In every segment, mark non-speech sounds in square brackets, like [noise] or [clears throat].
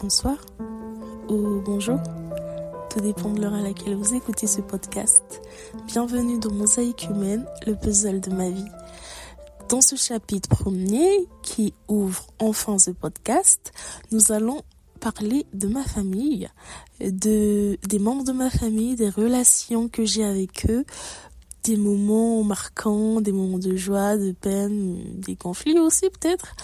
bonsoir ou bonjour. Tout dépend de l'heure à laquelle vous écoutez ce podcast. Bienvenue dans Mosaïque humaine, le puzzle de ma vie. Dans ce chapitre premier qui ouvre enfin ce podcast, nous allons parler de ma famille, de des membres de ma famille, des relations que j'ai avec eux, des moments marquants, des moments de joie, de peine, des conflits aussi peut-être,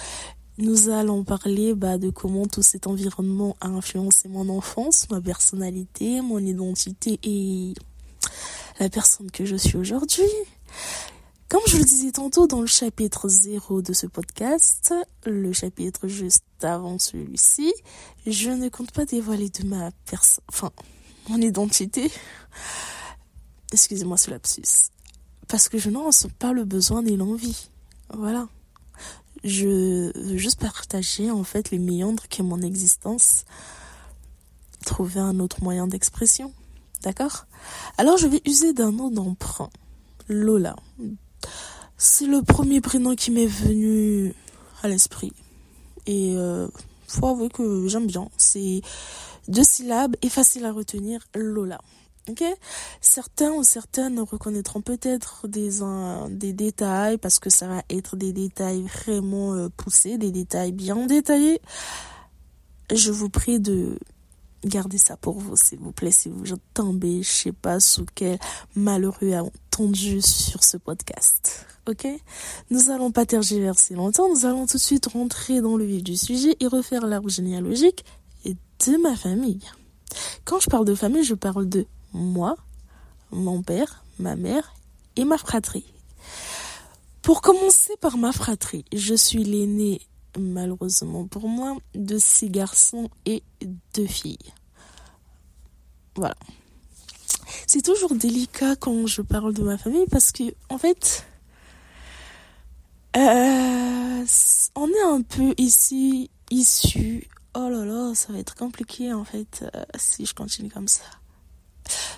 nous allons parler bah, de comment tout cet environnement a influencé mon enfance, ma personnalité, mon identité et la personne que je suis aujourd'hui. Comme je le disais tantôt dans le chapitre 0 de ce podcast, le chapitre juste avant celui-ci, je ne compte pas dévoiler de ma personne, enfin, mon identité. Excusez-moi ce lapsus. Parce que je n'en ressens pas le besoin ni l'envie. Voilà je veux juste partager en fait les méandres qu'est mon existence, trouver un autre moyen d'expression. D'accord? Alors je vais user d'un nom d'emprunt. Lola. C'est le premier prénom qui m'est venu à l'esprit. Et euh, faut avouer que j'aime bien. C'est deux syllabes et facile à retenir. Lola. Ok Certains ou certaines reconnaîtront peut-être des, des détails parce que ça va être des détails vraiment euh, poussés, des détails bien détaillés. Je vous prie de garder ça pour vous, s'il vous plaît, si vous tombez, je sais pas sous quel malheureux a entendu sur ce podcast. Ok Nous allons pas tergiverser longtemps, nous allons tout de suite rentrer dans le vif du sujet et refaire l'arbre généalogique de ma famille. Quand je parle de famille, je parle de moi, mon père, ma mère et ma fratrie. Pour commencer par ma fratrie, je suis l'aîné, malheureusement pour moi, de six garçons et deux filles. Voilà. C'est toujours délicat quand je parle de ma famille parce que, en fait, euh, on est un peu ici issu. Oh là là, ça va être compliqué en fait euh, si je continue comme ça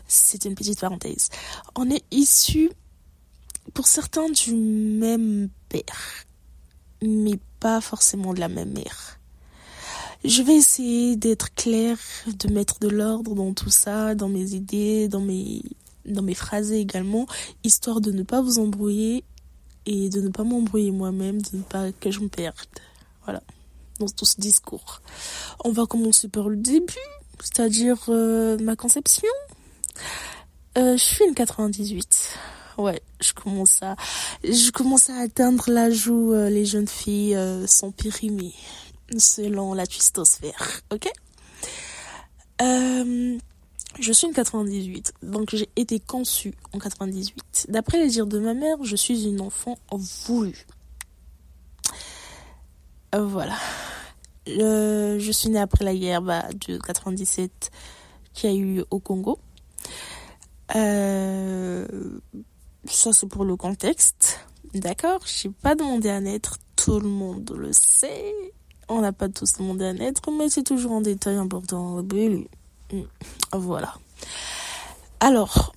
c'est une petite parenthèse. On est issus, pour certains, du même père, mais pas forcément de la même mère. Je vais essayer d'être claire, de mettre de l'ordre dans tout ça, dans mes idées, dans mes, dans mes phrases également, histoire de ne pas vous embrouiller et de ne pas m'embrouiller moi-même, de ne pas que je me perde. Voilà, dans tout ce discours. On va commencer par le début, c'est-à-dire euh, ma conception. Euh, je suis une 98. Ouais, je commence à, je commence à atteindre l'âge où euh, les jeunes filles euh, sont périmées selon la twistosphère, ok? Je suis une 98, donc j'ai été conçue en 98. D'après les dires de ma mère, je suis une enfant voulue. voilà. je suis née après la guerre bah, de 97 qui a eu au Congo. Euh, ça, c'est pour le contexte. D'accord J'ai pas demandé à naître. Tout le monde le sait. On n'a pas tous demandé à naître, mais c'est toujours un détail important. Mm. Voilà. Alors,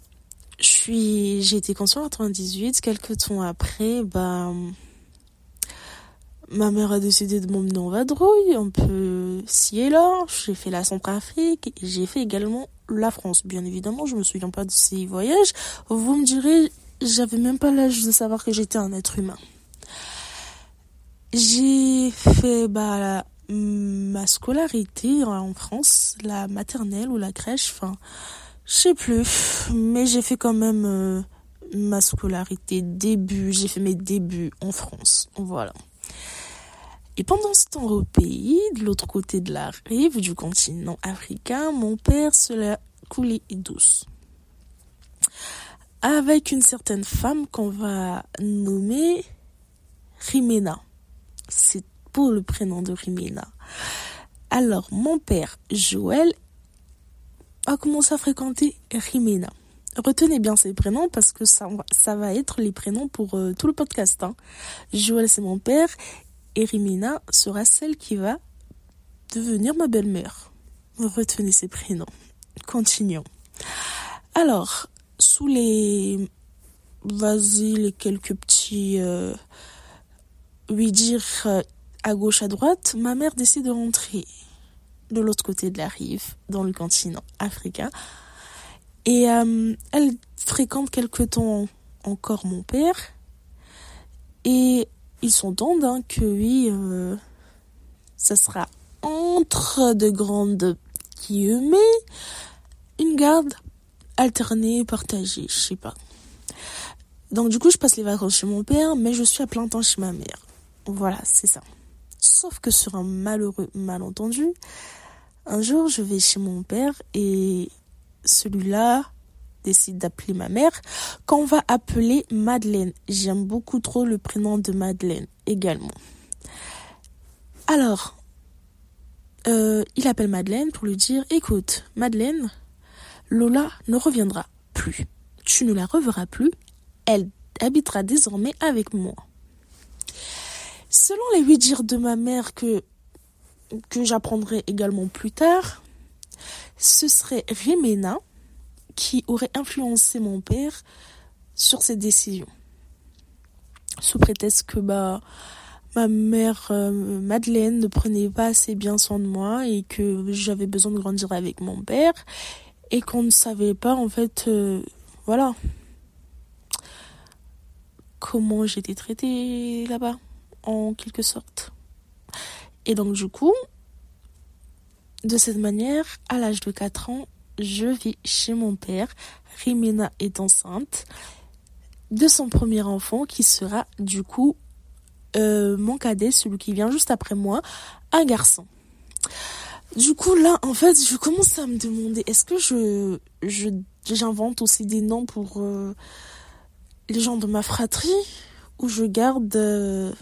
j'ai été conçue en 98. Quelques temps après, bah, ma mère a décidé de m'emmener en vadrouille, un peu ci et là. J'ai fait la Centrafrique et j'ai fait également la France. Bien évidemment, je me souviens pas de ces voyages. Vous me direz, j'avais même pas l'âge de savoir que j'étais un être humain. J'ai fait bah, ma scolarité en France, la maternelle ou la crèche, enfin, je sais plus, mais j'ai fait quand même euh, ma scolarité début, j'ai fait mes débuts en France, voilà. Et pendant ce temps au pays, de l'autre côté de la rive du continent africain, mon père se l'a coulé douce. Avec une certaine femme qu'on va nommer Rimena. C'est pour le prénom de Rimena. Alors, mon père, Joël, a commencé à fréquenter Rimena. Retenez bien ces prénoms parce que ça, ça va être les prénoms pour euh, tout le podcast. Hein. Joël, c'est mon père Erimina sera celle qui va devenir ma belle-mère. Retenez ces prénoms. Continuons. Alors, sous les... Vas-y, les quelques petits... Euh, oui, dire euh, à gauche, à droite, ma mère décide de rentrer. de l'autre côté de la rive, dans le continent africain. Et euh, elle fréquente quelque temps encore mon père. Et ils s'entendent hein, que oui, euh, ça sera entre de grandes guillemets une garde alternée, partagée, je sais pas. Donc du coup, je passe les vacances chez mon père, mais je suis à plein temps chez ma mère. Voilà, c'est ça. Sauf que sur un malheureux malentendu, un jour, je vais chez mon père et celui-là décide d'appeler ma mère qu'on va appeler Madeleine. J'aime beaucoup trop le prénom de Madeleine également. Alors, euh, il appelle Madeleine pour lui dire, écoute, Madeleine, Lola ne reviendra plus. Tu ne la reverras plus. Elle habitera désormais avec moi. Selon les huit dires de ma mère que, que j'apprendrai également plus tard, ce serait Rimena qui aurait influencé mon père sur cette décision. Sous prétexte que bah ma mère euh, Madeleine ne prenait pas assez bien soin de moi et que j'avais besoin de grandir avec mon père et qu'on ne savait pas en fait euh, voilà comment j'étais traitée là-bas en quelque sorte. Et donc du coup de cette manière à l'âge de 4 ans je vis chez mon père. Rimena est enceinte de son premier enfant qui sera du coup euh, mon cadet, celui qui vient juste après moi, un garçon. Du coup là, en fait, je commence à me demander, est-ce que je, j'invente aussi des noms pour euh, les gens de ma fratrie ou je garde euh,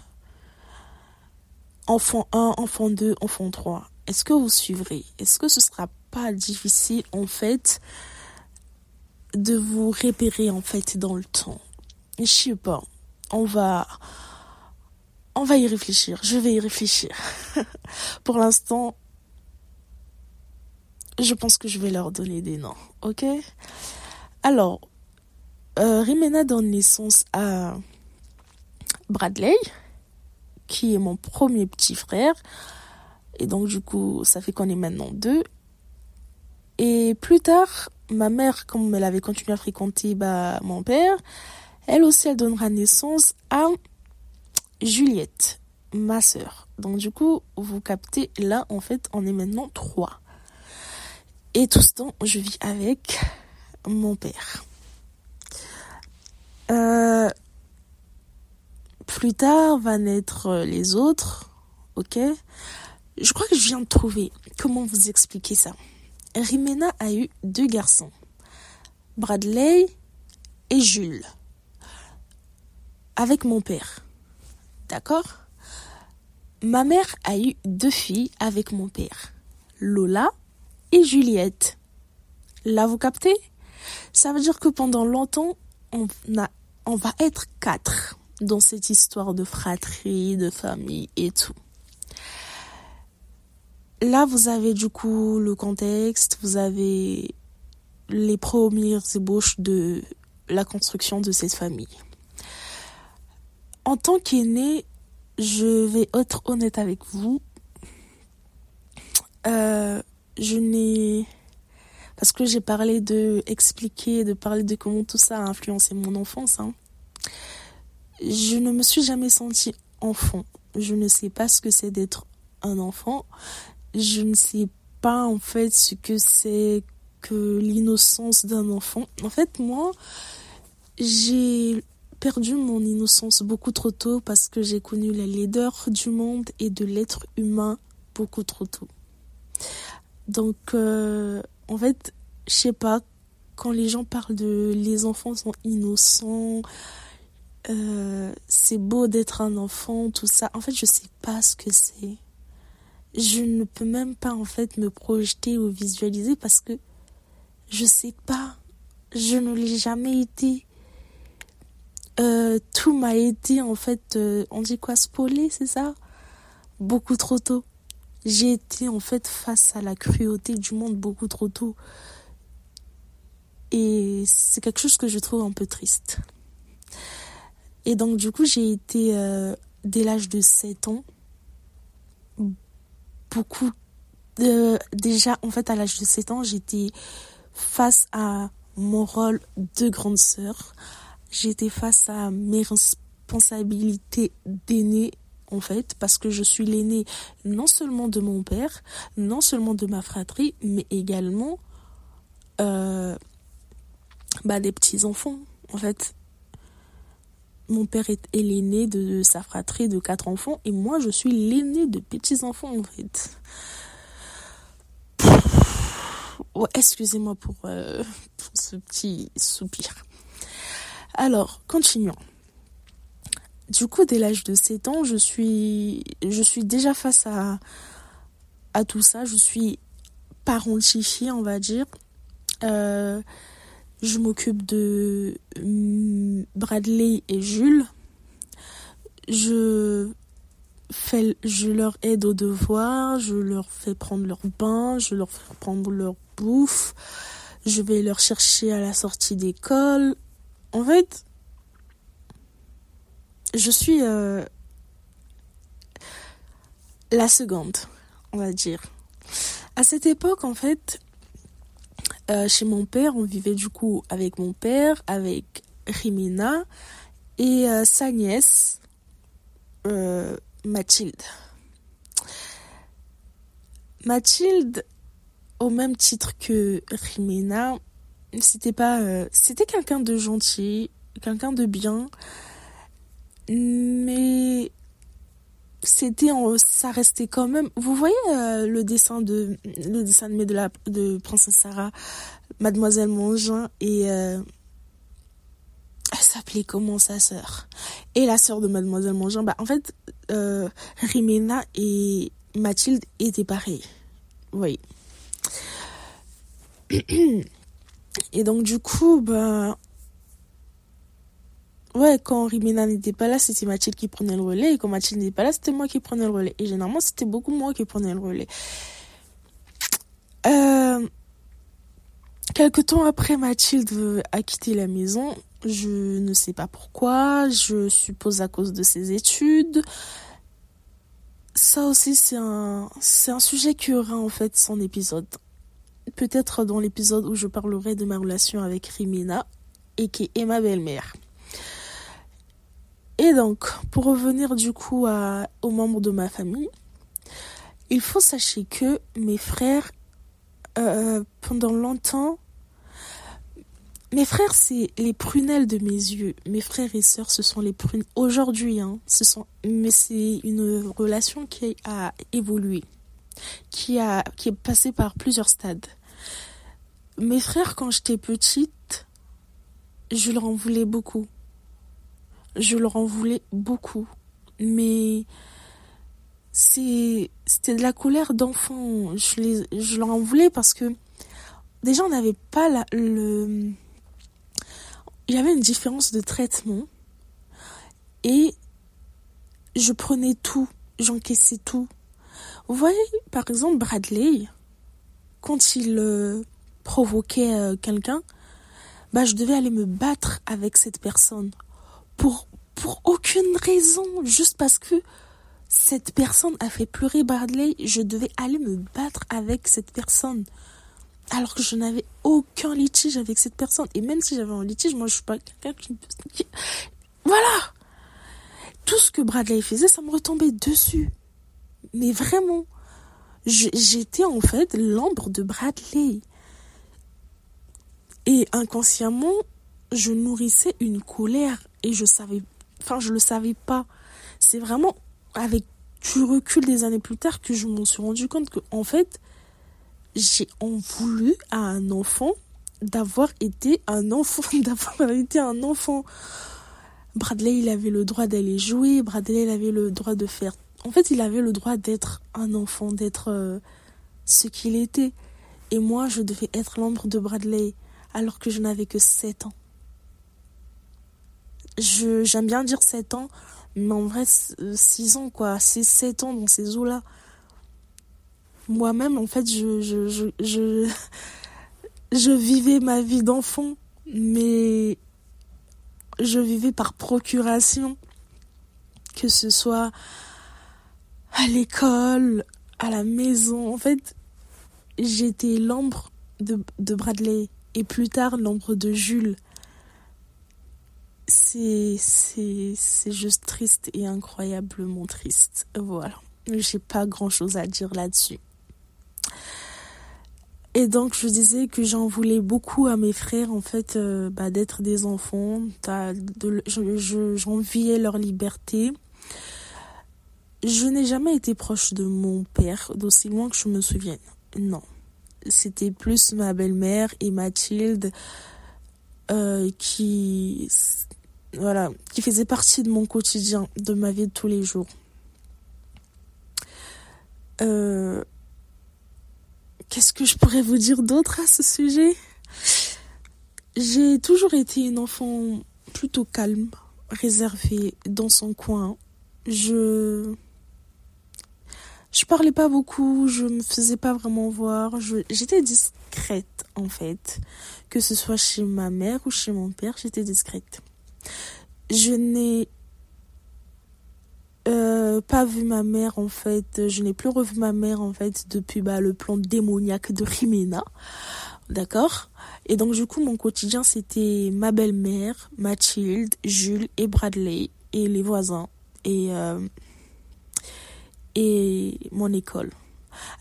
enfant 1, enfant 2, enfant 3 Est-ce que vous suivrez? Est-ce que ce sera pas difficile en fait de vous repérer en fait dans le temps. Je sais pas. On va on va y réfléchir. Je vais y réfléchir. [laughs] Pour l'instant, je pense que je vais leur donner des noms. OK? Alors, euh, Rimena donne naissance à Bradley, qui est mon premier petit frère. Et donc, du coup, ça fait qu'on est maintenant deux. Et plus tard, ma mère, comme elle avait continué à fréquenter bah, mon père, elle aussi, elle donnera naissance à Juliette, ma sœur. Donc du coup, vous captez, là, en fait, on est maintenant trois. Et tout ce temps, je vis avec mon père. Euh, plus tard va naître les autres, ok? Je crois que je viens de trouver comment vous expliquer ça? Rimena a eu deux garçons, Bradley et Jules, avec mon père. D'accord? Ma mère a eu deux filles avec mon père, Lola et Juliette. Là, vous captez? Ça veut dire que pendant longtemps, on, on va être quatre dans cette histoire de fratrie, de famille et tout. Là, vous avez du coup le contexte, vous avez les premières ébauches de la construction de cette famille. En tant qu'aîné, je vais être honnête avec vous. Euh, je n'ai parce que j'ai parlé de expliquer, de parler de comment tout ça a influencé mon enfance. Hein. Je ne me suis jamais sentie enfant. Je ne sais pas ce que c'est d'être un enfant je ne sais pas en fait ce que c'est que l'innocence d'un enfant. En fait, moi, j'ai perdu mon innocence beaucoup trop tôt parce que j'ai connu la laideur du monde et de l'être humain beaucoup trop tôt. Donc, euh, en fait, je sais pas, quand les gens parlent de les enfants sont innocents, euh, c'est beau d'être un enfant, tout ça. En fait, je sais pas ce que c'est je ne peux même pas en fait me projeter ou visualiser parce que je sais pas, je ne l'ai jamais été. Euh, tout m'a été en fait, euh, on dit quoi, spolé, c'est ça? Beaucoup trop tôt. J'ai été en fait face à la cruauté du monde beaucoup trop tôt. Et c'est quelque chose que je trouve un peu triste. Et donc du coup j'ai été, euh, dès l'âge de 7 ans, beaucoup euh, déjà, en fait, à l'âge de 7 ans, j'étais face à mon rôle de grande sœur. J'étais face à mes responsabilités d'aînée, en fait, parce que je suis l'aînée non seulement de mon père, non seulement de ma fratrie, mais également euh, bah, des petits-enfants, en fait. Mon père est, l'aîné de, sa fratrie de quatre enfants et moi je suis l'aîné de petits-enfants en fait. excusez-moi euh, pour, ce petit soupir. Alors, continuons. Du coup, dès l'âge de 7 ans, je suis, je suis déjà face à, à tout ça. Je suis parentifiée, on va dire. Euh, je m'occupe de mm, Bradley et Jules. Je fais, je leur aide aux devoirs, je leur fais prendre leur bain, je leur fais prendre leur bouffe, je vais leur chercher à la sortie d'école. En fait, je suis euh, la seconde, on va dire. À cette époque, en fait, euh, chez mon père, on vivait du coup avec mon père, avec Rimina et euh, sa nièce, euh, Mathilde. Mathilde, au même titre que Rimina, c'était pas, c'était quelqu'un de gentil, quelqu'un de bien, mais c'était ça restait quand même vous voyez euh, le dessin de le dessin de de la de princesse Sarah mademoiselle Mongin et euh, elle s'appelait comment sa sœur? Et la sœur de mademoiselle Mongin bah en fait euh, Rimena et Mathilde étaient pareilles oui. [clears throat] Et donc du coup bah ouais, quand Rimena n'était pas là, c'était Mathilde qui prenait le relais. Et quand Mathilde n'était pas là, c'était moi qui prenais le relais. Et généralement, c'était beaucoup moi qui prenais le relais. Euh, quelque temps après, Mathilde a quitté la maison. Je ne sais pas pourquoi. Je suppose à cause de ses études. Ça aussi, c'est un, c'est un sujet qui aura en fait son épisode. Peut-être dans l'épisode où je parlerai de ma relation avec Rimena et qui est ma belle-mère. Et donc, pour revenir du coup à, aux membres de ma famille, il faut sachez que mes frères, euh, pendant longtemps, mes frères, c'est les prunelles de mes yeux. Mes frères et sœurs, ce sont les prunes. Aujourd'hui, hein, ce sont, mais c'est une relation qui a évolué, qui a, qui est passée par plusieurs stades. Mes frères, quand j'étais petite, je leur en voulais beaucoup je leur en voulais beaucoup. Mais c'était de la colère d'enfant. Je, leur en voulais parce que déjà on n'avait pas le... Il y avait une différence de traitement et je prenais tout, j'encaissais tout. Vous voyez, par exemple, Bradley, quand il euh, provoquait euh, quelqu'un, bah, je devais aller me battre avec cette personne pour, pour aucune raison, juste parce que cette personne a fait pleurer Bradley, je devais aller me battre avec cette personne. Alors que je n'avais aucun litige avec cette personne. Et même si j'avais un litige, moi je suis pas quelqu'un qui... Voilà Tout ce que Bradley faisait, ça me retombait dessus. Mais vraiment, j'étais en fait l'ombre de Bradley. Et inconsciemment, je nourrissais une colère et je savais, enfin, je le savais pas. C'est vraiment avec du recul des années plus tard que je m'en suis rendu compte que, en fait, j'ai en voulu à un enfant d'avoir été un enfant, [laughs] d'avoir été un enfant. Bradley, il avait le droit d'aller jouer. Bradley, il avait le droit de faire. En fait, il avait le droit d'être un enfant, d'être euh, ce qu'il était. Et moi, je devais être l'ombre de Bradley alors que je n'avais que 7 ans je j'aime bien dire 7 ans, mais en vrai 6 ans quoi, c'est 7 ans dans ces eaux-là. Moi-même en fait, je je, je je [laughs] je vivais ma vie d'enfant, mais je vivais par procuration que ce soit à l'école, à la maison. En fait, j'étais l'ombre de, de Bradley et plus tard l'ombre de Jules. C'est, c'est, c'est juste triste et incroyablement triste. Voilà. J'ai pas grand chose à dire là-dessus. Et donc je disais que j'en voulais beaucoup à mes frères en fait euh, bah, d'être des enfants, je, j'enviais leur liberté. Je n'ai jamais été proche de mon père d'aussi loin que je me souvienne. Non, c'était plus ma belle-mère et Mathilde euh, qui qui faisaient partie de mon quotidien, de ma vie de tous les jours. Euh, Qu'est-ce que je pourrais vous dire d'autre à ce sujet? J'ai toujours été une enfant plutôt calme, réservée dans son coin. Je je parlais pas beaucoup, je me faisais pas vraiment voir, j'étais discrète en fait, que ce soit chez ma mère ou chez mon père, j'étais discrète. Je n'ai euh, pas vu ma mère en fait, je n'ai plus revu ma mère en fait depuis bah, le plan démoniaque de Rimena, d'accord? Et donc du coup mon quotidien c'était ma belle-mère, Mathilde, Jules et Bradley et les voisins et euh, et mon école.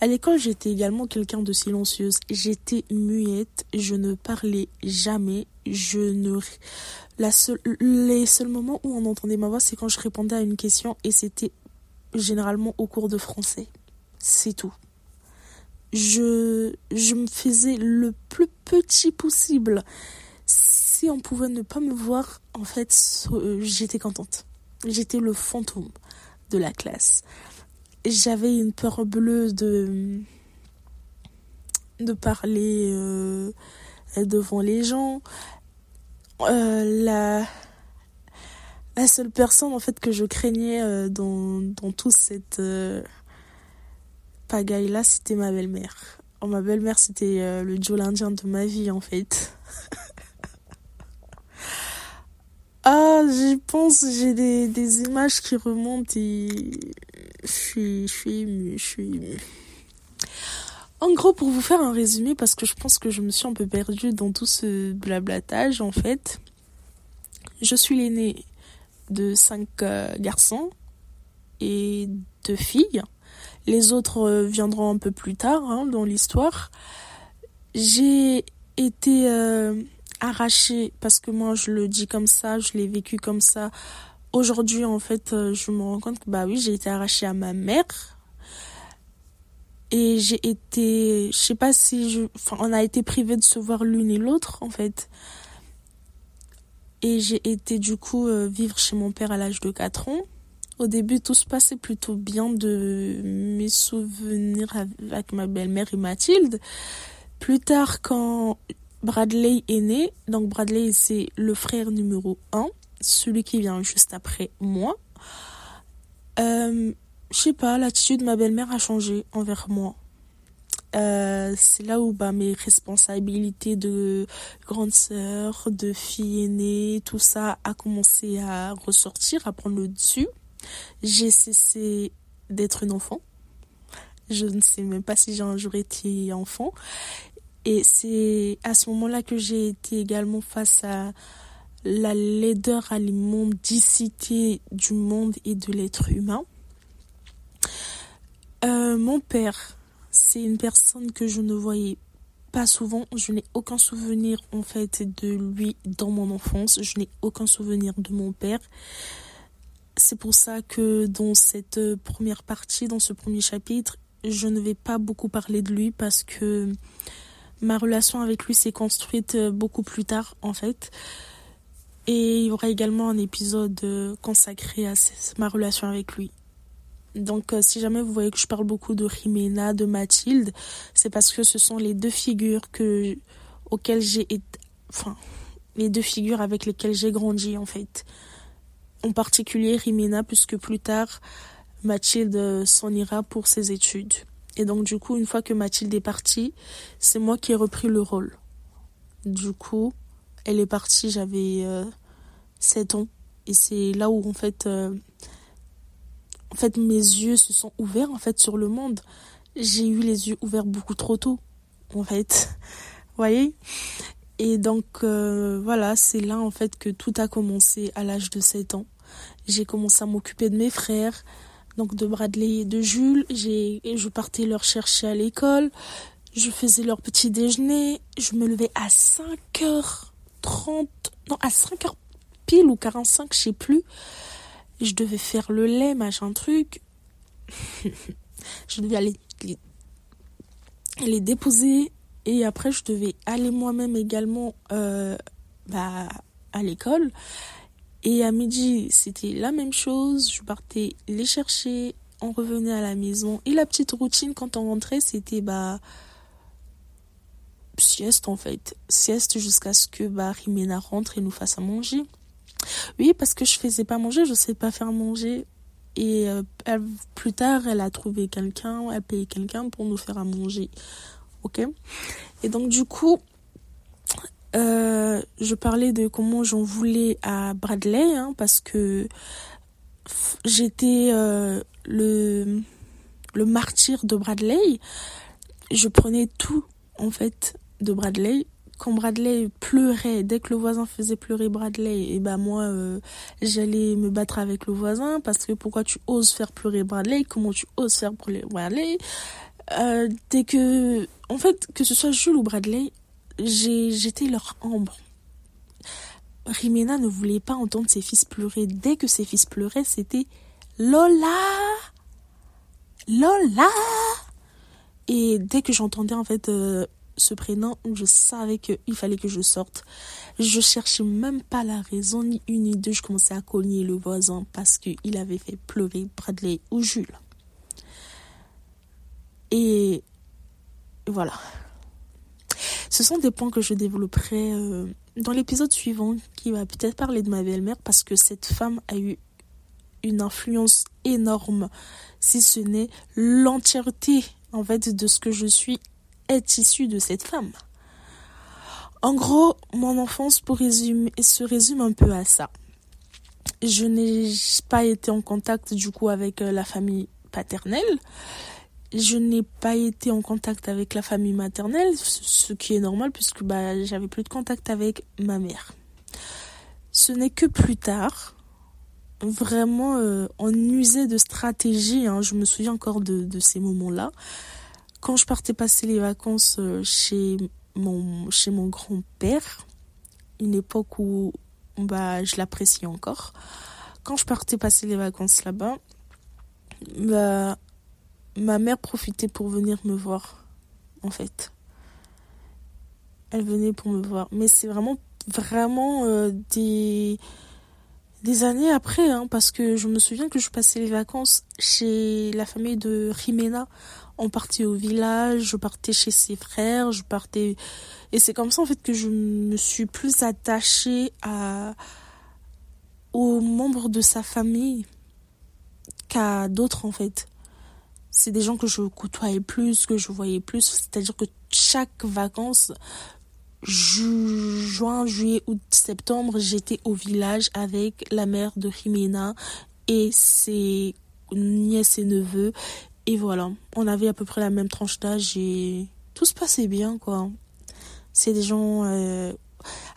À l'école, j'étais également quelqu'un de silencieuse. J'étais muette, je ne parlais jamais, je ne la seule, les seuls moments où on entendait ma voix, c'est quand je répondais à une question et c'était généralement au cours de français. C'est tout. Je, je me faisais le plus petit possible. Si on pouvait ne pas me voir, en fait, j'étais contente. J'étais le fantôme de la classe. J'avais une peur bleue de de parler euh, devant les gens. Euh, la seule personne en fait que je craignais euh, dans dans toute cette euh, pagaille là c'était ma belle-mère. Oh, ma belle-mère c'était le Joe indien de ma vie en fait. [laughs] Ah j'y pense j'ai des, des images qui remontent et je suis émue je suis émue en gros, pour vous faire un résumé, parce que je pense que je me suis un peu perdue dans tout ce blablatage, en fait, je suis l'aînée de cinq euh, garçons et deux filles. Les autres euh, viendront un peu plus tard hein, dans l'histoire. J'ai été euh, arrachée, parce que moi je le dis comme ça, je l'ai vécu comme ça. Aujourd'hui, en fait, je me rends compte que bah oui, j'ai été arrachée à ma mère et j'ai été je sais pas si je enfin on a été privés de se voir l'une et l'autre en fait. Et j'ai été du coup euh, vivre chez mon père à l'âge de 4 ans. Au début tout se passait plutôt bien de mes souvenirs avec ma belle-mère et Mathilde. Plus tard quand Bradley est né donc Bradley c'est le frère numéro 1 celui qui vient juste après moi. Euh, je sais pas, l'attitude de ma belle-mère a changé envers moi. Euh, c'est là où bah, mes responsabilités de grande sœur, de fille aînée, tout ça a commencé à ressortir, à prendre le dessus. J'ai cessé d'être une enfant. Je ne sais même pas si j'ai un jour été enfant. Et c'est à ce moment-là que j'ai été également face à la laideur à l'immondicité du monde et de l'être humain. Euh, mon père, c'est une personne que je ne voyais pas souvent. Je n'ai aucun souvenir en fait de lui dans mon enfance. Je n'ai aucun souvenir de mon père. C'est pour ça que dans cette première partie, dans ce premier chapitre, je ne vais pas beaucoup parler de lui parce que ma relation avec lui s'est construite beaucoup plus tard en fait. Et il y aura également un épisode consacré à ma relation avec lui. Donc, euh, si jamais vous voyez que je parle beaucoup de Jimena, de Mathilde, c'est parce que ce sont les deux figures que, auxquelles j'ai enfin, les deux figures avec lesquelles j'ai grandi, en fait. En particulier Jimena, puisque plus tard, Mathilde s'en ira pour ses études. Et donc, du coup, une fois que Mathilde est partie, c'est moi qui ai repris le rôle. Du coup, elle est partie, j'avais euh, 7 ans. Et c'est là où, en fait, euh, en fait mes yeux se sont ouverts en fait sur le monde j'ai eu les yeux ouverts beaucoup trop tôt, en fait. Vous [laughs] voyez? Et donc, euh, voilà, c'est là, en fait, que tout a commencé à l'âge de 7 ans. J'ai commencé à m'occuper de mes frères, donc de Bradley et de Jules. J'ai, je partais leur chercher à l'école. Je faisais leur petit déjeuner. Je me levais à 5h30, non, à 5h pile ou 45, je sais plus. Je devais faire le lait, machin truc. [laughs] je devais aller les, déposer et après je devais aller moi-même également euh, bah, à l'école. Et à midi, c'était la même chose. Je partais les chercher, on revenait à la maison. Et la petite routine quand on rentrait, c'était bah sieste en fait. Sieste jusqu'à ce que bah, Rimena rentre et nous fasse à manger. Oui, parce que je faisais pas manger, je sais pas faire manger. Et euh, plus tard, elle a trouvé quelqu'un, elle a payé quelqu'un pour nous faire à manger. Ok? Et donc, du coup, euh, je parlais de comment j'en voulais à Bradley, hein, parce que j'étais euh, le, le martyr de Bradley. Je prenais tout, en fait, de Bradley quand Bradley pleurait, dès que le voisin faisait pleurer Bradley, et ben moi euh, j'allais me battre avec le voisin parce que pourquoi tu oses faire pleurer Bradley? Comment tu oses faire pleurer Bradley? Euh, Dès que, en fait, que ce soit Jules ou Bradley, j'étais leur ombre. Rimena ne voulait pas entendre ses fils pleurer. Dès que ses fils pleuraient, c'était Lola, Lola. Et dès que j'entendais en fait euh, ce prénom, je savais qu'il fallait que je sorte. Je cherchais même pas la raison, ni une ni deux. Je commençais à cogner le voisin parce qu'il avait fait pleurer Bradley ou Jules. Et voilà. Ce sont des points que je développerai euh, dans l'épisode suivant qui va peut-être parler de ma belle-mère parce que cette femme a eu une influence énorme, si ce n'est l'entièreté en fait de ce que je suis issue de cette femme. En gros, mon enfance se résume un peu à ça. Je n'ai pas été en contact du coup avec euh, la famille paternelle. Je n'ai pas été en contact avec la famille maternelle, ce qui est normal puisque bah, j'avais plus de contact avec ma mère. Ce n'est que plus tard, vraiment, euh, on usait de stratégie. Hein, je me souviens encore de, de ces moments-là quand je partais passer les vacances euh, chez mon, chez mon grand-père, une époque où bah, je l'apprécie encore, quand je partais passer les vacances là-bas, bah, ma mère profitait pour venir me voir, en fait. Elle venait pour me voir. Mais c'est vraiment, vraiment euh, des, des années après, hein, parce que je me souviens que je passais les vacances chez la famille de Jimena on partait au village, je partais chez ses frères, je partais et c'est comme ça en fait que je me suis plus attachée à aux membres de sa famille qu'à d'autres en fait. C'est des gens que je côtoyais plus, que je voyais plus, c'est-à-dire que chaque vacances juin, juillet, août, septembre, j'étais au village avec la mère de Jimena et ses nièces et neveux et voilà, on avait à peu près la même tranche d'âge et tout se passait bien, quoi. C'est des gens euh,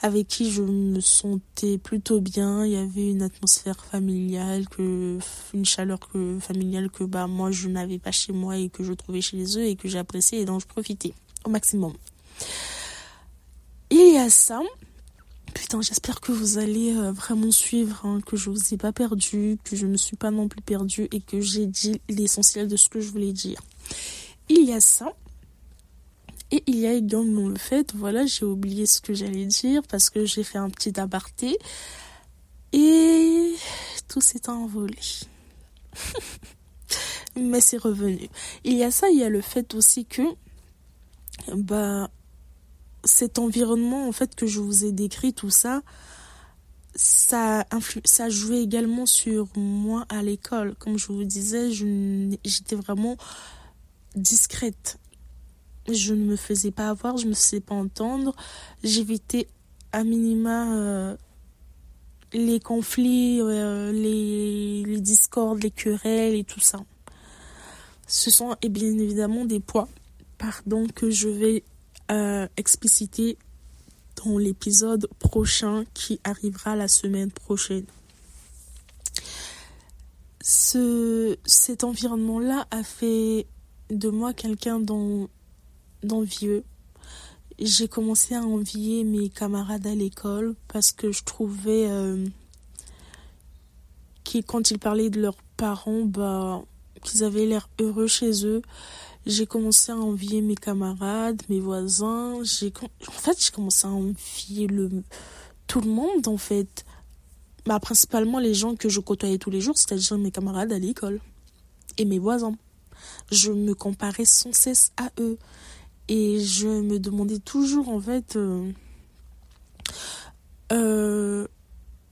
avec qui je me sentais plutôt bien. Il y avait une atmosphère familiale, que, une chaleur que, familiale que bah, moi je n'avais pas chez moi et que je trouvais chez eux et que j'appréciais et dont je profitais au maximum. Il y a ça, Putain, j'espère que vous allez euh, vraiment suivre, hein, que je vous ai pas perdu, que je ne suis pas non plus perdue et que j'ai dit l'essentiel de ce que je voulais dire. Il y a ça. Et il y a également le fait, voilà, j'ai oublié ce que j'allais dire parce que j'ai fait un petit aparté. Et tout s'est envolé. [laughs] Mais c'est revenu. Il y a ça, il y a le fait aussi que, bah, cet environnement en fait que je vous ai décrit, tout ça, ça, ça jouait également sur moi à l'école. Comme je vous disais, j'étais vraiment discrète. Je ne me faisais pas avoir, je ne me faisais pas entendre. J'évitais à minima euh, les conflits, euh, les, les discordes, les querelles et tout ça. Ce sont et bien évidemment des poids, pardon, que je vais euh, expliciter dans l'épisode prochain qui arrivera la semaine prochaine. Ce, cet environnement-là a fait de moi quelqu'un d'envieux. J'ai commencé à envier mes camarades à l'école parce que je trouvais euh, qu'ils, quand ils parlaient de leurs parents, bah, qu'ils avaient l'air heureux chez eux. J'ai commencé à envier mes camarades, mes voisins. J'ai, en fait, j'ai commencé à envier le, tout le monde, en fait. Bah, principalement les gens que je côtoyais tous les jours, c'est-à-dire mes camarades à l'école et mes voisins. Je me comparais sans cesse à eux. Et je me demandais toujours, en fait, euh, euh,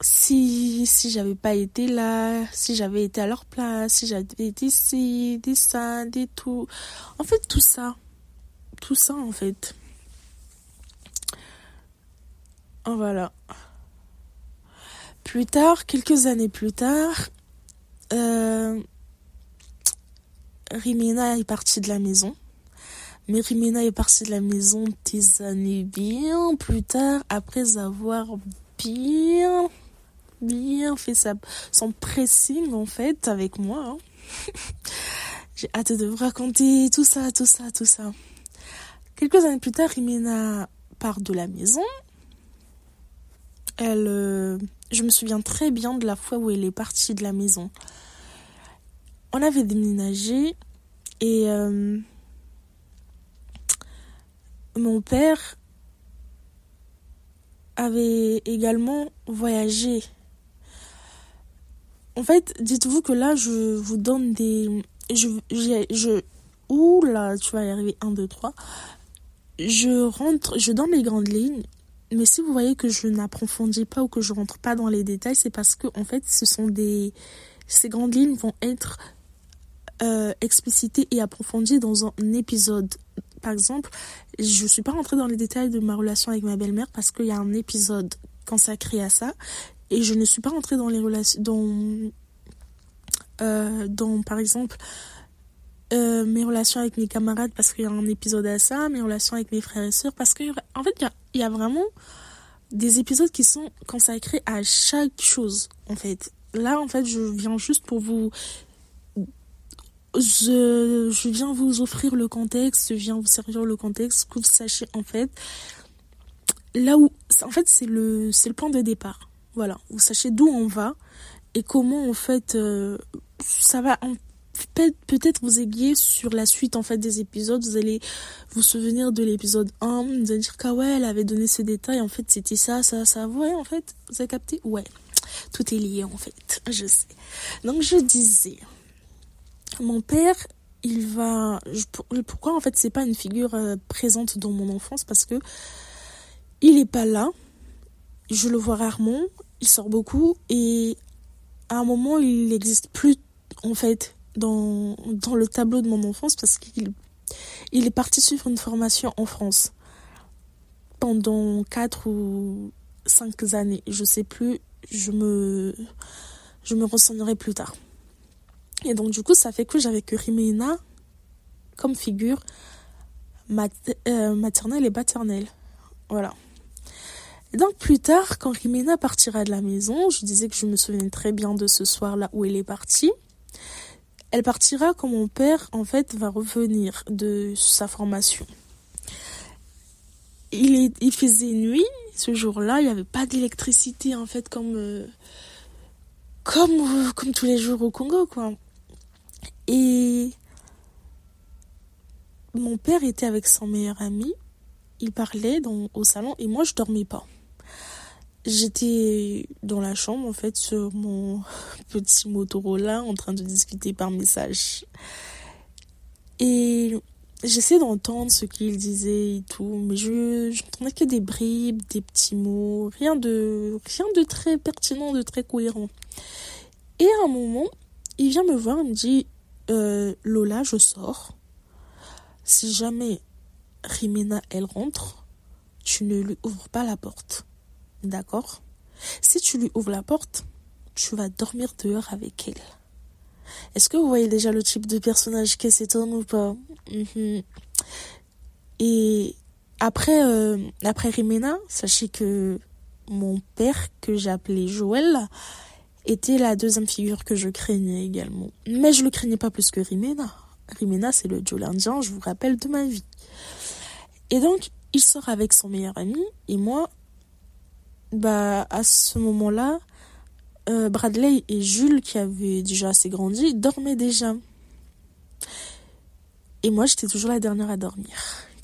si, si j'avais pas été là, si j'avais été à leur place, si j'avais été ici, des ça, des tout. En fait, tout ça. Tout ça, en fait. Voilà. Plus tard, quelques années plus tard, euh, Rimena est partie de la maison. Mais Rimena est partie de la maison des années bien plus tard, après avoir bien, bien fait sa, son pressing en fait avec moi. Hein. [laughs] J'ai hâte de vous raconter tout ça, tout ça, tout ça. Quelques années plus tard, Rimena part de la maison. Elle, euh, je me souviens très bien de la fois où elle est partie de la maison on avait déménagé et euh, mon père avait également voyagé. En fait, dites-vous que là, je vous donne des... Je... Ouh là, tu vas y arriver. 1, 2, 3. Je rentre, je donne les grandes lignes. Mais si vous voyez que je n'approfondis pas ou que je rentre pas dans les détails, c'est parce que, en fait, ce sont des... Ces grandes lignes vont être euh, explicité et approfondie dans un épisode. Par exemple, je ne suis pas rentrée dans les détails de ma relation avec ma belle-mère parce qu'il y a un épisode consacré à ça. Et je ne suis pas rentrée dans les relations. Dans, euh, dans par exemple, euh, mes relations avec mes camarades parce qu'il y a un épisode à ça, mes relations avec mes frères et sœurs parce qu'en en fait, il y, y a, vraiment des épisodes qui sont consacrés à chaque chose, en fait. Là, en fait, je viens juste pour vous je, je viens vous offrir le contexte, je viens vous servir le contexte, que vous sachiez en fait là où en fait c'est le c'est le point de départ. Voilà, vous sachez d'où on va et comment en fait euh, ça va peut-être vous aiguiller sur la suite en fait des épisodes, vous allez vous souvenir de l'épisode 1, vous allez dire qu'ah ouais, elle avait donné ce détail, en fait c'était ça, ça, ça, ouais en fait, vous avez capté? Ouais, tout est lié en fait, [laughs] je sais. Donc je disais, mon père, il va. pourquoi en fait c'est pas une figure euh, présente dans mon enfance? Parce que il est pas là. Je le vois rarement. Il sort beaucoup et à un moment il n'existe plus en fait dans, dans le tableau de mon enfance parce qu'il il est parti suivre une formation en France pendant 4 ou 5 années. Je sais plus. Je me je me renseignerai plus tard. Et donc, du coup, ça fait que j'avais que Rimena comme figure euh, maternelle et paternelle. Voilà. Donc, plus tard, quand Rimena partira de la maison, je disais que je me souviens très bien de ce soir-là où elle est partie. Elle partira quand mon père, en fait, va revenir de sa formation. Il, faisait nuit ce jour-là, il n'y avait pas d'électricité, en fait, comme, euh, comme, comme tous les jours au Congo, quoi. Et mon père était avec son meilleur ami. Il parlait dans, au salon et moi je dormais pas. J'étais dans la chambre en fait sur mon [laughs] petit Motorola en train de discuter par message. Et j'essayais d'entendre ce qu'il disait et tout, mais je n'entendais que des bribes, des petits mots, rien de rien de très pertinent, de très cohérent. Et à un moment, il vient me voir, il me dit euh, Lola, je sors. Si jamais Rimena, elle rentre, tu ne lui ouvres pas la porte. D'accord Si tu lui ouvres la porte, tu vas dormir dehors avec elle. Est-ce que vous voyez déjà le type de personnage qu'est cet homme ou pas? Mhm. Et après, euh, après Rimena, sachez que mon père, que j'appelais Joël, était la deuxième figure que je craignais également. Mais je le craignais pas plus que Rimena. Rimena, c'est le Joel indien, je vous rappelle, de ma vie. Et donc, il sort avec son meilleur ami, et moi, bah, à ce moment-là, euh, Bradley et Jules, qui avaient déjà assez grandi, dormaient déjà. Et moi, j'étais toujours la dernière à dormir,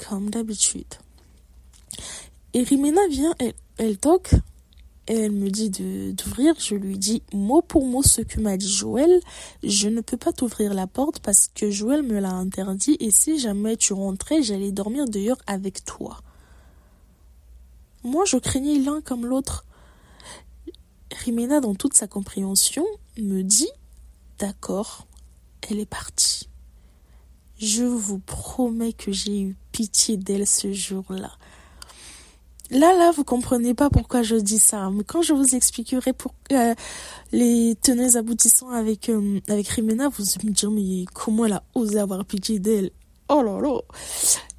comme d'habitude. Et Rimena vient, elle, elle toque, elle me dit d'ouvrir. Je lui dis mot pour mot ce que m'a dit Joël. Je ne peux pas t'ouvrir la porte parce que Joël me l'a interdit, et si jamais tu rentrais, j'allais dormir dehors avec toi. Moi, je craignais l'un comme l'autre. Rimena, dans toute sa compréhension, me dit D'accord, elle est partie. Je vous promets que j'ai eu pitié d'elle ce jour-là. Là, là, vous comprenez pas pourquoi je dis ça. Mais quand je vous expliquerai pour euh, les tenants aboutissants avec euh, avec Rimena, vous me direz mais comment elle a osé avoir pitié d'elle? Oh là là,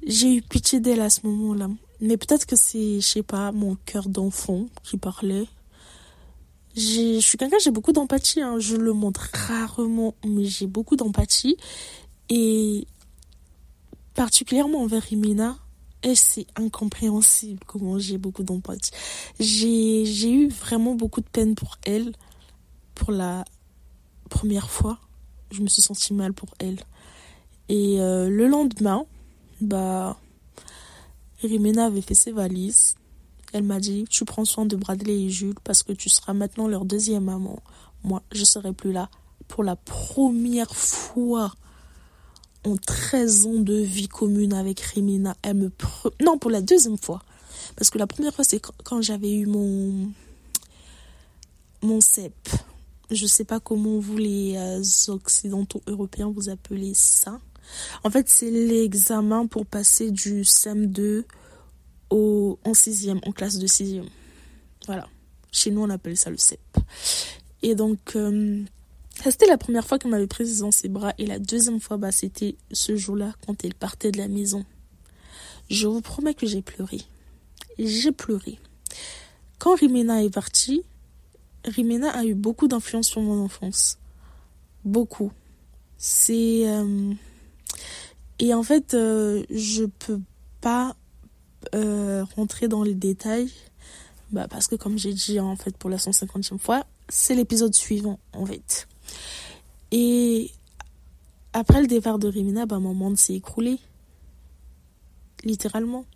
j'ai eu pitié d'elle à ce moment-là. Mais peut-être que c'est, je sais pas, mon cœur d'enfant qui parlait je suis quelqu'un, j'ai beaucoup d'empathie, hein. je le montre rarement, mais j'ai beaucoup d'empathie. Et particulièrement envers Rimina, et c'est incompréhensible comment j'ai beaucoup d'empathie. J'ai, j'ai eu vraiment beaucoup de peine pour elle, pour la première fois. Je me suis sentie mal pour elle. Et euh, le lendemain, bah, Rimina avait fait ses valises elle m'a dit, tu prends soin de Bradley et Jules parce que tu seras maintenant leur deuxième maman. Moi, je serai plus là. Pour la première fois en 13 ans de vie commune avec Rimina, elle me... Non, pour la deuxième fois. Parce que la première fois, c'est quand j'avais eu mon... Mon CEP. Je sais pas comment vous les euh, occidentaux européens vous appelez ça. En fait, c'est l'examen pour passer du SEM2 en sixième, en classe de sixième. Voilà. Chez nous, on appelle ça le CEP. Et donc, euh, c'était la première fois qu'elle m'avait prise dans ses bras. Et la deuxième fois, bah, c'était ce jour-là, quand elle partait de la maison. Je vous promets que j'ai pleuré. J'ai pleuré. Quand Rimena est partie, Rimena a eu beaucoup d'influence sur mon enfance. Beaucoup. C'est... Euh, et en fait, euh, je peux pas euh, rentrer dans les détails bah, parce que comme j'ai dit en fait pour la 150e fois, c'est l'épisode suivant en fait. Et après le départ de Rimina, bah, mon monde s'est écroulé. Littéralement.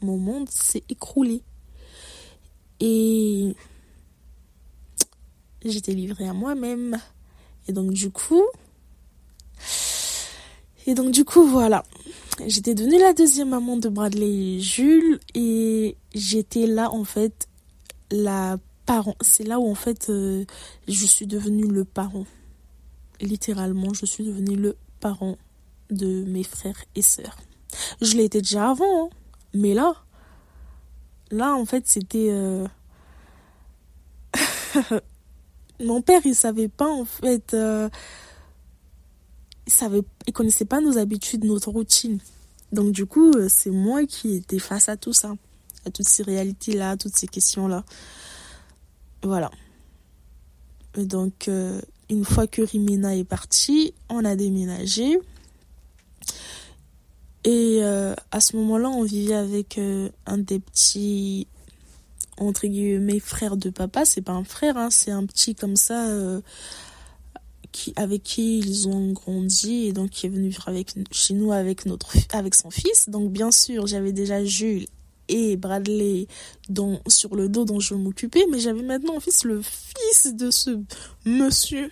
Mon monde s'est écroulé. Et j'étais livrée à moi-même. Et donc du coup... Et donc du coup voilà j'étais devenue la deuxième maman de Bradley et Jules et j'étais là en fait la parent. C'est là où en fait euh, je suis devenue le parent. Littéralement, je suis devenue le parent de mes frères et sœurs. Je été déjà avant, hein. mais là, là en fait c'était euh, [laughs] mon père il savait pas en fait. Euh, savait, il connaissait pas nos habitudes, notre routine. Donc du coup, euh, c'est moi qui étais face à tout ça, à toutes ces réalités-là, toutes ces questions-là. Voilà. Et donc, euh, une fois que Rimina est partie, on a déménagé. Et euh, à ce moment-là, on vivait avec un des petits, entre guillemets, frères de papa. C'est pas un frère, hein, c'est un petit comme ça, avec qui ils ont grandi et donc qui est venu chez nous avec, notre, son fils. Donc bien sûr, j'avais déjà Jules et Bradley dont, sur le dos dont je m'occupais, mais j'avais maintenant en fils le fils de ce monsieur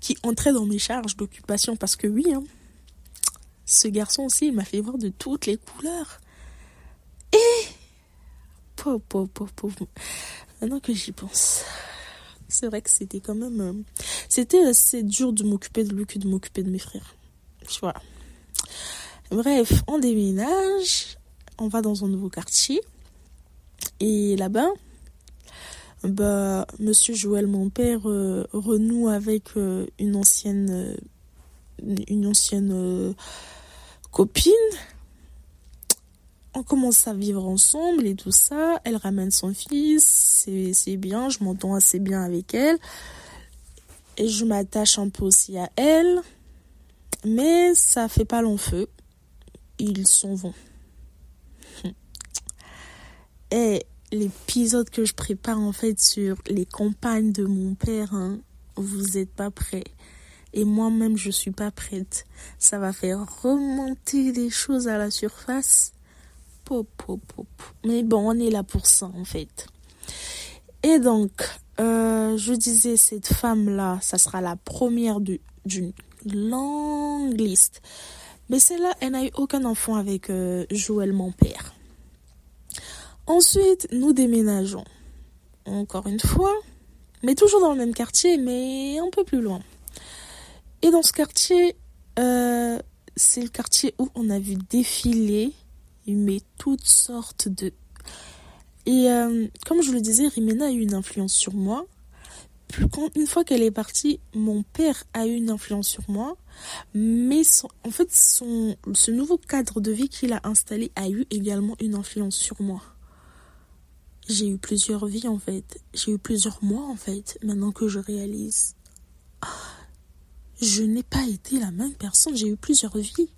qui entrait dans mes charges d'occupation parce que oui, hein, ce garçon aussi, il m'a fait voir de toutes les couleurs. Et... Pauvre, pauvre, pauvre, Maintenant que j'y pense c'est vrai que c'était quand même. Euh, c'était assez dur de m'occuper de lui que de m'occuper de mes frères. Voilà. Bref, on déménage, on va dans un nouveau quartier. Et là-bas, bah, Monsieur Joël, mon père, euh, renoue avec euh, une ancienne, une ancienne copine. On commence à vivre ensemble et tout ça. Elle ramène son fils, c'est bien, je m'entends assez bien avec elle. Et je m'attache un peu aussi à elle. Mais ça fait pas long feu. Ils s'en vont. [laughs] Et l'épisode que je prépare en fait sur les campagnes de mon père, hein, vous n'êtes pas prêts. Et moi-même, je suis pas prête. Ça va faire remonter des choses à la surface. Mais bon, on est là pour ça en fait. Et donc, euh, je disais, cette femme-là, ça sera la première d'une longue liste. Mais celle-là, elle n'a eu aucun enfant avec euh, Joël, mon père. Ensuite, nous déménageons. Encore une fois, mais toujours dans le même quartier, mais un peu plus loin. Et dans ce quartier, euh, c'est le quartier où on a vu défiler, mais toutes sortes de... Et euh, comme je le disais, Rimena a eu une influence sur moi. une fois qu'elle est partie, mon père a eu une influence sur moi. Mais en fait, son, ce nouveau cadre de vie qu'il a installé a eu également une influence sur moi j'ai eu plusieurs vies en fait. J'ai eu plusieurs mois en fait, maintenant que je réalise. Je n'ai pas été la même personne, j'ai eu plusieurs vies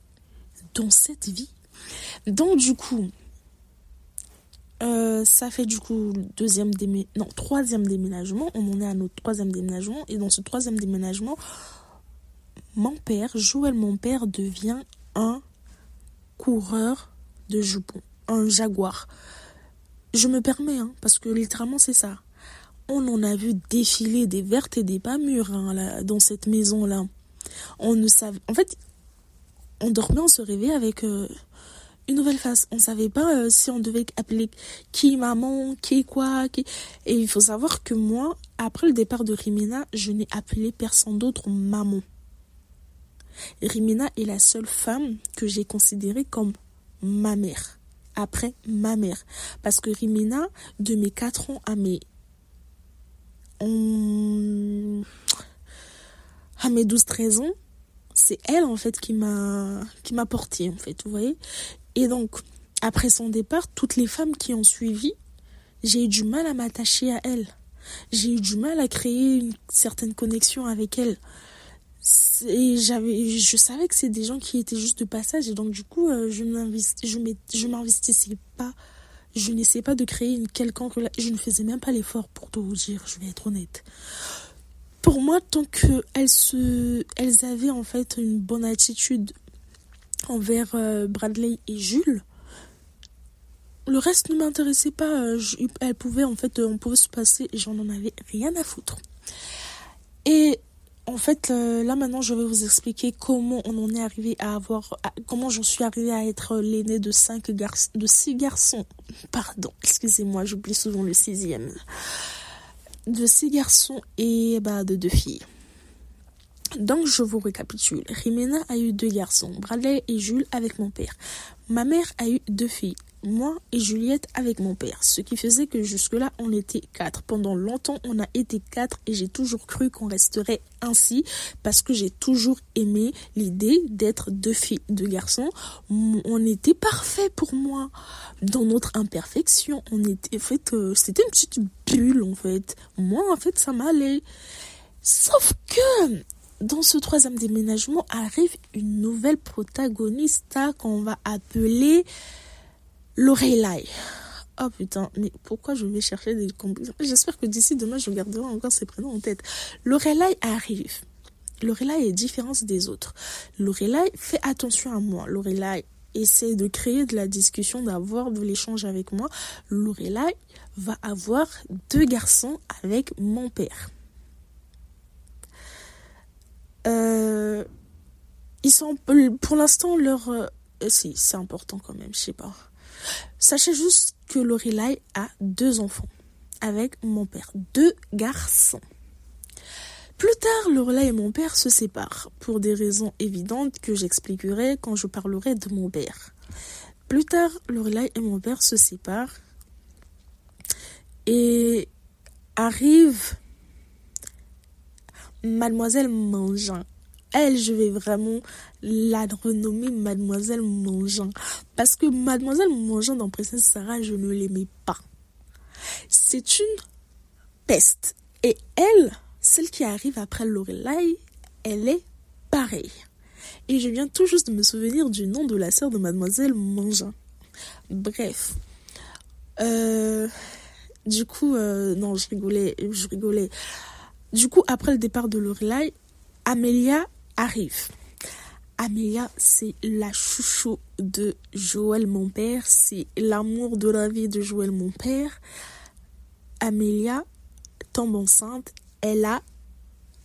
dans cette vie. Donc du coup, euh, ça fait du coup deuxième non troisième déménagement. On en est à notre troisième déménagement et dans ce troisième déménagement, mon père, Joël, mon père devient un coureur de jupons, un jaguar. Je me permets, hein, parce que littéralement c'est ça. On en a vu défiler des vertes et des pas mûres hein, dans cette maison-là. On ne savait. En fait, on dormait, on se réveillait avec euh, une nouvelle face. On ne savait pas euh, si on devait appeler qui maman, qui quoi, qui. Et il faut savoir que moi, après le départ de Rimina, je n'ai appelé personne d'autre maman. Rimina est la seule femme que j'ai considérée comme ma mère après ma mère. Parce que Rimina, de mes 4 ans à mes... à mes 12-13 ans, c'est elle en fait qui m'a qui m'a porté en fait, vous voyez. Et donc après son départ, toutes les femmes qui ont suivi, j'ai eu du mal à m'attacher à elle. J'ai eu du mal à créer une certaine connexion avec elle et j'avais je savais que c'est des gens qui étaient juste de passage et donc du coup euh, je je m'investissais pas je n'essayais pas de créer une quelconque je ne faisais même pas l'effort pour tout vous dire je vais être honnête pour moi tant que elles se elles avaient en fait une bonne attitude envers euh, Bradley et Jules le reste ne m'intéressait pas euh, elles pouvaient en fait on pouvait se passer et j'en en avais rien à foutre et en fait, euh, là maintenant, je vais vous expliquer comment on en est arrivé à avoir, comment j'en suis arrivée à être l'aîné de cinq garçons, de six garçons. Pardon, excusez-moi, j'oublie souvent le sixième. De six garçons et bah de deux filles. Donc je vous récapitule. Rimena a eu deux garçons, Bradley et Jules avec mon père. Ma mère a eu deux filles, moi et Juliette avec mon père. Ce qui faisait que jusque-là, on était quatre. Pendant longtemps, on a été quatre et j'ai toujours cru qu'on resterait ainsi parce que j'ai toujours aimé l'idée d'être deux filles, deux garçons. On était parfait pour moi. Dans notre imperfection, on était, en fait, euh, c'était une petite bulle, en fait. Moi, en fait, ça m'allait. Sauf que, dans ce troisième déménagement arrive une nouvelle protagoniste qu'on va appeler Lorelai. Oh putain, mais pourquoi je vais chercher des combinaisons J'espère que d'ici demain, je garderai encore ces prénoms en tête. Lorelai arrive. Lorelai est différente des autres. Lorelai fait attention à moi. Lorelai essaie de créer de la discussion, d'avoir de l'échange avec moi. Lorelai va avoir deux garçons avec mon père. Euh, ils sont pour l'instant leur euh, si c'est important quand même je sais pas Sachez juste que Lorelai a deux enfants avec mon père, deux garçons. Plus tard, Lorelai et mon père se séparent pour des raisons évidentes que j'expliquerai quand je parlerai de mon père. Plus tard, Lorelai et mon père se séparent et arrive Mademoiselle Mangin. Elle, je vais vraiment la renommer Mademoiselle Mangin. Parce que Mademoiselle Mangin dans Princesse Sarah, je ne l'aimais pas. C'est une peste. Et elle, celle qui arrive après Lorelai, elle est pareille. Et je viens tout juste de me souvenir du nom de la sœur de Mademoiselle Mangin. Bref. Euh, du coup, euh, non, je rigolais, je rigolais. Du coup, après le départ de Lorelai, Amélia arrive. Amélia, c'est la chouchou de Joël, mon père. C'est l'amour de la vie de Joël, mon père. Amélia tombe enceinte. Elle a.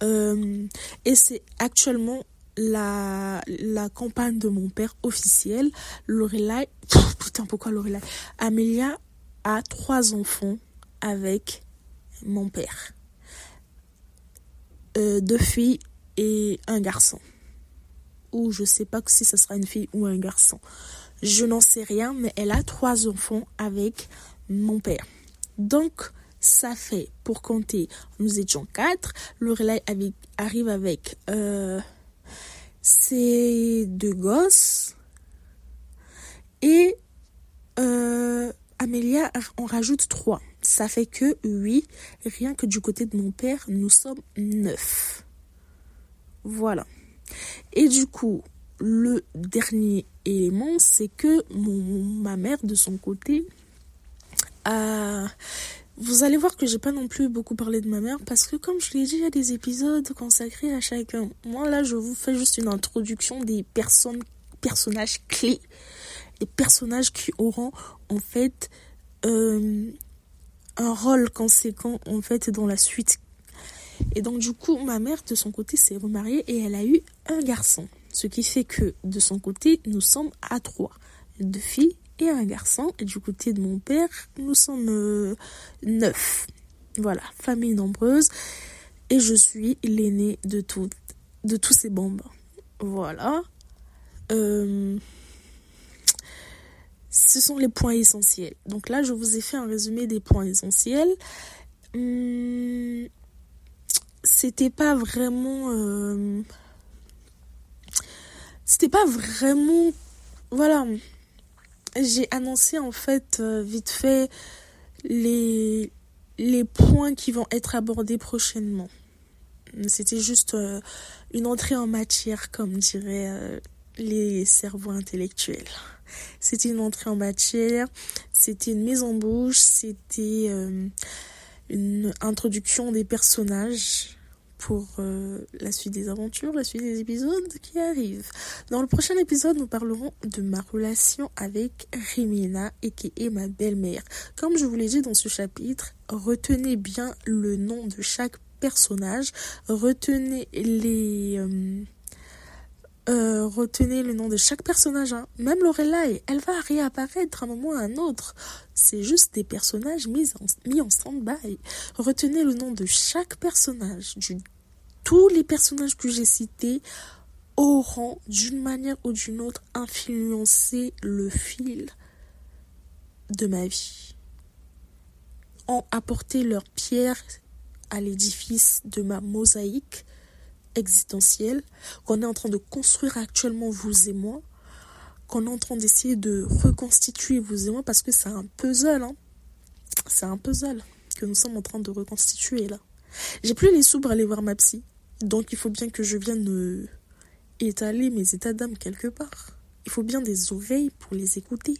Euh, et c'est actuellement la, la compagne de mon père officielle. Lorelai. Putain, pourquoi Lorelai? Amélia a trois enfants avec mon père. Euh, deux filles et un garçon. Ou je sais pas si ce sera une fille ou un garçon. Je n'en sais rien, mais elle a trois enfants avec mon père. Donc, ça fait, pour compter, nous étions quatre. Lorelai arrive avec euh, ses deux gosses. Et euh, Amélia en rajoute trois. Ça fait que oui, rien que du côté de mon père, nous sommes neuf. Voilà. Et du coup, le dernier élément, c'est que ma mère, de son côté, a... Vous allez voir que j'ai pas non plus beaucoup parlé de ma mère parce que comme je l'ai dit, il y a des épisodes consacrés à chacun. Moi là, je vous fais juste une introduction des personnes, personnages clés, des personnages qui auront en fait euh, un rôle conséquent en fait dans la suite. Et donc du coup, ma mère de son côté s'est remariée et elle a eu un garçon. Ce qui fait que de son côté, nous sommes à trois. Deux filles et un garçon. Et du côté de mon père, nous sommes euh, neuf. Voilà, famille nombreuse. Et je suis l'aîné de, de tous ces bombes. Voilà. Euh, ce sont les points essentiels. Donc là, je vous ai fait un résumé des points essentiels. Hum, c'était pas vraiment. Euh, c'était pas vraiment. Voilà. J'ai annoncé en fait euh, vite fait les, points qui vont être abordés prochainement. C'était juste euh, une entrée en matière, comme diraient les cerveaux intellectuels. C'était une entrée en matière, c'était une mise en bouche, c'était une introduction des personnages pour euh, la suite des aventures, la suite des épisodes qui arrivent. Dans le prochain épisode, nous parlerons de ma relation avec Rimina et qui est ma belle-mère. Comme je vous l'ai dit dans ce chapitre, retenez bien le nom de chaque personnage, retenez les... Euh, euh, retenez le nom de chaque personnage. Hein. Même Lorelai, elle va réapparaître à un moment ou à un autre. C'est juste des personnages mis en, mis en stand-by. Retenez le nom de chaque personnage. tous les personnages que j'ai cités auront, d'une manière ou d'une autre, influencé le fil de ma vie. Ont apporté leur pierre à l'édifice de ma mosaïque existentielle qu'on est en train de construire actuellement vous et moi, qu'on est en train d'essayer de reconstituer vous et moi parce que c'est un puzzle, hein. C'est un puzzle que nous sommes en train de reconstituer là. J'ai plus les sous pour aller voir ma psy, donc il faut bien que je vienne euh, étaler mes états d'âme quelque part. Il faut bien des oreilles pour les écouter.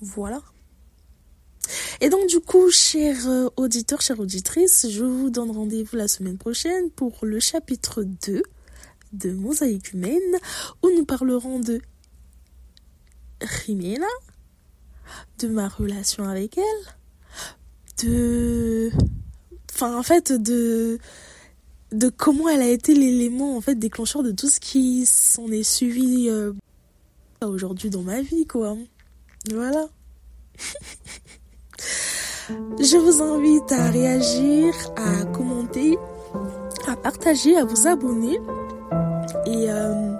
Voilà. Et donc du coup, chers euh, auditeurs, chères auditrices, je vous donne rendez-vous la semaine prochaine pour le chapitre 2 de Mosaïque humaine, où nous parlerons de Rimena, de ma relation avec elle, de... Enfin, en fait, de de comment elle a été l'élément en fait déclencheur de tout ce qui s'en est suivi euh, aujourd'hui dans ma vie quoi. Voilà. [laughs] Je vous invite à réagir, à commenter, à partager, à vous abonner et euh,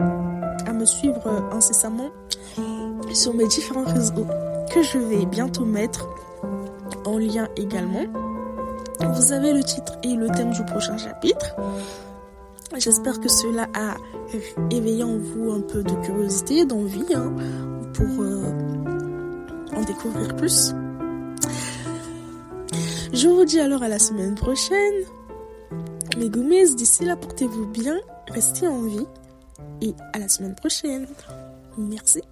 à me suivre incessamment sur mes différents réseaux que je vais bientôt mettre en lien également. Vous avez le titre et le thème du prochain chapitre. J'espère que cela a éveillé en vous un peu de curiosité, d'envie, hein, pour euh, en découvrir plus. Je vous dis alors à la semaine prochaine. Mes gommes, d'ici là, portez-vous bien, restez en vie et à la semaine prochaine. Merci.